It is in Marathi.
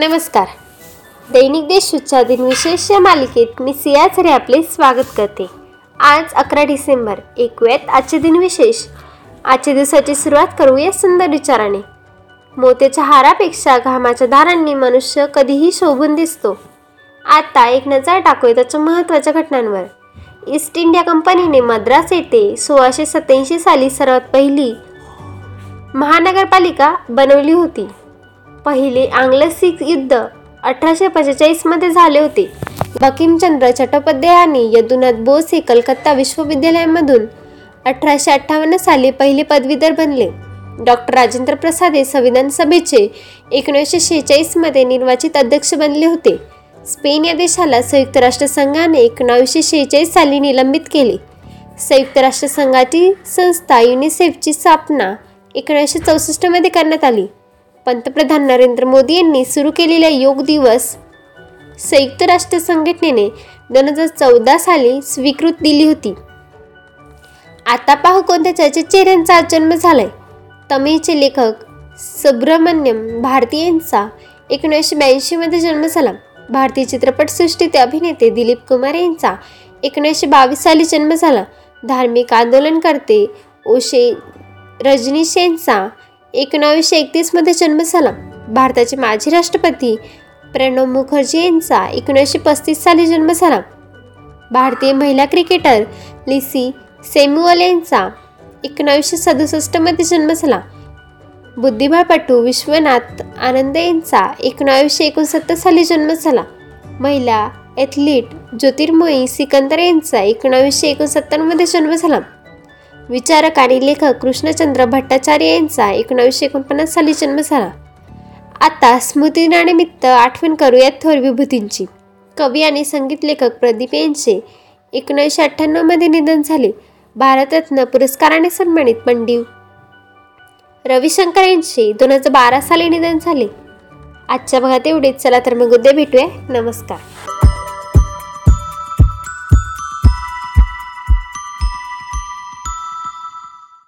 नमस्कार. दैनिक देशूच्या दिनविशेष या मालिकेत मी सियाचरे आपले स्वागत करते. आज अकरा डिसेंबर ऐकूयात आजचे दिनविशेष आजच्या दिवसाची सुरुवात करूया सुंदर विचाराने. मोत्याच्या हारापेक्षा घामाच्या धारांनी मनुष्य कधीही शोभून दिसतो. आता एक नजर टाकूया त्याच्या महत्त्वाच्या घटनांवर. ईस्ट इंडिया कंपनीने मद्रास येथे सोळाशे सत्याऐंशी साली सर्वात पहिली महानगरपालिका बनवली होती. पहिले आंग्ल सिख युद्ध अठराशे पंचेचाळीसमध्ये झाले होते. बकिमचंद्र चट्टोपाध्याय आणि यदुनाथ बोस हे कलकत्ता विश्वविद्यालयामधून अठराशे अठ्ठावन्न साली पहिले पदवीधर बनले. डॉक्टर राजेंद्र प्रसाद हे संविधान सभेचे एकोणीसशे शेहेचाळीसमध्ये निर्वाचित अध्यक्ष बनले होते. स्पेन या देशाला संयुक्त राष्ट्रसंघाने एकोणावीसशे शेहेचाळीस साली निलंबित केले. संयुक्त राष्ट्रसंघाची संस्था युनिसेफची स्थापना एकोणीसशे चौसष्टमध्ये करण्यात आली. पंतप्रधान नरेंद्र मोदी यांनी सुरू केलेला योग दिवस संयुक्त राष्ट्र संघटनेने दोन हजार चौदा साली स्वीकृत दिली होती. आता पाहू कोणत्या चर्चेचेऱ्यांचा आज जन्म झालाय. तमिळचे लेखक सुब्रमण्यम भारती यांचा एकोणीसशे ब्याऐंशीमध्ये जन्म झाला. भारतीय चित्रपटसृष्टीचे अभिनेते दिलीप कुमार यांचा एकोणीसशे बावीस साली जन्म झाला. धार्मिक आंदोलनकर्ते ओशे रजनीश यांचा एकोणावीसशे एकतीसमध्ये जन्म झाला. भारताचे माजी राष्ट्रपती प्रणव मुखर्जी यांचा एकोणीसशे पस्तीस साली जन्म झाला. भारतीय महिला क्रिकेटर लिसी सेम्युअल यांचा एकोणावीसशे सदुसष्टमध्ये जन्म झाला. बुद्धिबळपटू विश्वनाथ आनंद यांचा एकोणावीसशे एकोणसत्तर साली जन्म झाला. महिला ॲथलीट ज्योतिर्मयी सिकंदर यांचा एकोणावीसशे एकोणसत्तरमध्ये जन्म झाला. विचारक आणि लेखक कृष्णचंद्र भट्टाचार्य यांचा एकोणावीसशे एकोणपन्नास साली जन्म झाला. आता स्मृतिदिनानिमित्त आठवण करूयात थोर विभूतींची. कवी आणि संगीत लेखक प्रदीप यांचे एकोणीसशे अठ्ठ्याण्णवमध्ये निधन झाले. भारतरत्न पुरस्काराने सन्मानित पंडित रविशंकर यांचे दोन हजार बारा साली निधन झाले. आजच्या भागात एवढेच. चला तर मग उद्या भेटूया. नमस्कार.